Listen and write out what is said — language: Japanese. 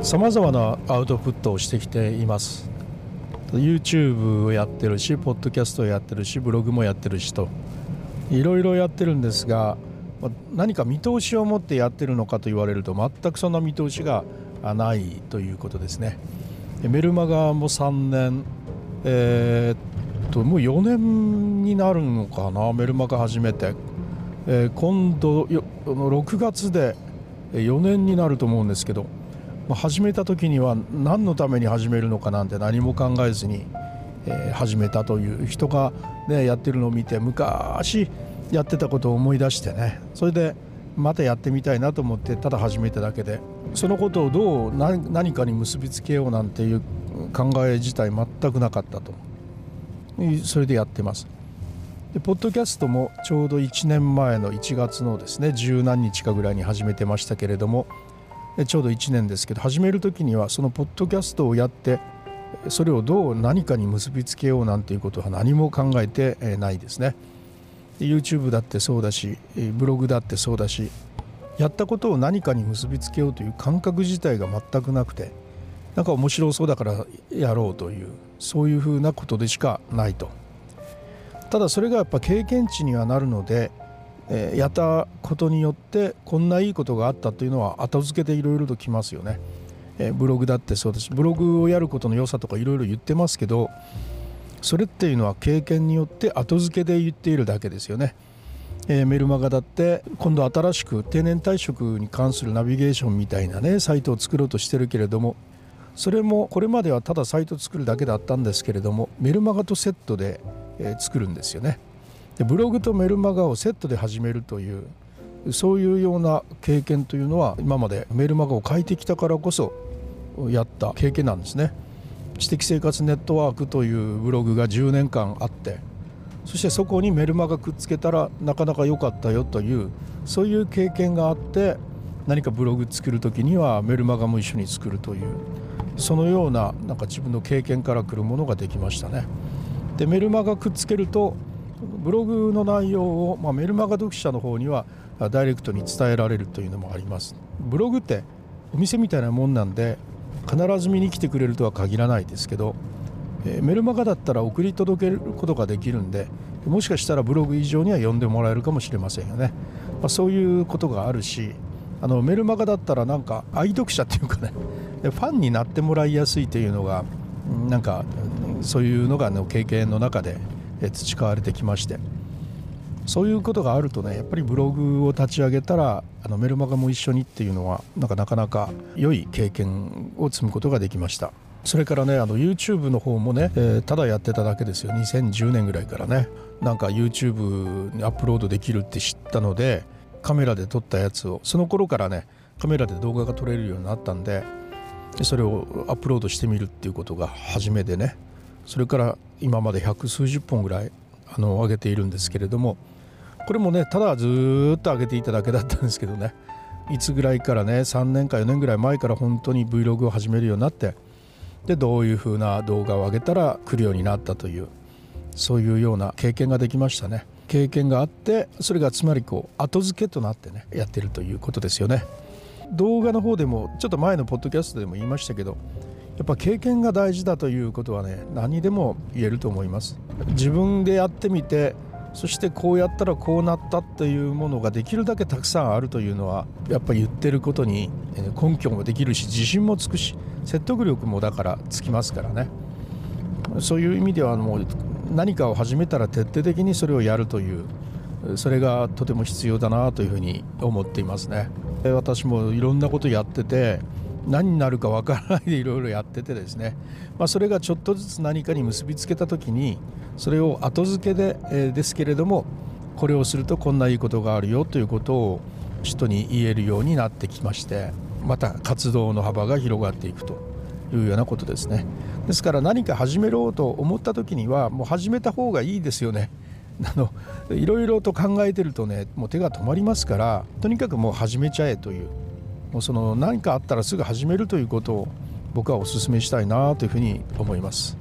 さまざまなアウトプットをしてきています。YouTube をやってるしポッドキャストをやってるしブログもやってるしと。いろいろやってるんですが何か見通しを持ってやってるのかと言われると全くそんな見通しがないということですね。メルマガも3年。えー、っともう4年になるのかな？メルマガ始めて、えー、今度6月で4年になると思うんですけど。始めた時には何のために始めるのかなんて何も考えずに、え、始めたという人が、ね、やってるのを見て昔やってたことを思い出してねそれでまたやってみたいなと思ってただ始めただけでそのことをどう何かに結びつけようなんていう考え自体全くなかったと。それでやってます。でポッドキャストもちょうど1年前の1月のですね十何日かぐらいに始めてましたけれどもちょうど1年ですけど始める時にはそのポッドキャストをやってそれをどう何かに結びつけようなんていうことは何も考えてないですね。YouTube だってそうだしブログだってそうだしやったことを何かに結びつけようという感覚自体が全くなくてなんか面白そうだからやろうというそういうふうなことでしかないとただそれがやっぱ経験値にはなるのでえやったことによってこんないいことがあったというのは後付けでいろいろときますよね、えブログだってそうですブログをやることの良さとかいろいろ言ってますけどそれっていうのは経験によって後付けで言っているだけですよね、え、メルマガだって今度新しく定年退職に関するナビゲーションみたいなねサイトを作ろうとしてるけれどもそれもこれまではただサイト作るだけだったんですけれどもメルマガとセットで、作るんですよね。でブログとメルマガをセットで始めるというそういうような経験というのは今までメルマガを書いてきたからこそやった経験なんですね知的生活ネットワークというブログが10年間あってそしてそこにメルマガくっつけたらなかなか良かったよというそういう経験があって何かブログ作る時にはメルマガも一緒に作るというそのようななんか自分の経験から来るものができましたね。でメルマガくっつけるとブログの内容を、まあ、メルマガ読者の方にはダイレクトに伝えられるというのもあります。ブログってお店みたいなもんなんで必ず見に来てくれるとは限らないですけど、えー、メルマガだったら送り届けることができるんでもしかしたらブログ以上には読んでもらえるかもしれませんよね、まあ、そういうことがあるしあのメルマガだったらなんか愛読者っていうかね ファンになってもらいやすいというのがなんかそういうのがの経験の中で培われてきまして。そういうことがあるとねやっぱりブログを立ち上げたらあのメルマガも一緒にっていうのはなんかなかなか良い経験を積むことができました。それからねあの YouTube の方もね、えー、ただやってただけですよ。2010年ぐらいからねなんか YouTube にアップロードできるって知ったのでカメラで撮ったやつをその頃からねカメラで動画が撮れるようになったんでそれをアップロードしてみるっていうことが初めでね。それから今まで百数十本ぐらいあの上げているんですけれどもこれもねただずっと上げていただけだったんですけどねいつぐらいからね3年か4年ぐらい前から本当に Vlog を始めるようになってでどういう風な動画を上げたら来るようになったというそういうような経験ができましたね。経験があってそれがつまりこう後付けとなってねやってるということですよね。動画の方でもちょっと前のポッドキャストでも言いましたけどやっぱ経験が大事だということはね何でも言えると思います。自分でやってみてそしてこうやったらこうなったっていうものができるだけたくさんあるというのはやっぱ言ってることに根拠もできるし自信もつくし説得力もだからつきますからね。そういう意味ではもう何かを始めたら徹底的にそれをやるというそれがとても必要だなというふうに思っていますね。私もいろんなことやってて何になるかわからないでいろいろやっててですね、まあ、それがちょっとずつ何かに結びつけた時にそれを後付けで、え、ですけれどもこれをするとこんないいことがあるよということを人に言えるようになってきましてまた活動の幅が広がっていくというようなことですね。ですから何か始めろうと思った時にはもう始めた方がいいですよね。あのいろいろと考えてるとねもう手が止まりますからとにかくもう始めちゃえというその何かあったらすぐ始めるということを僕はお勧めしたいなというふうに思います。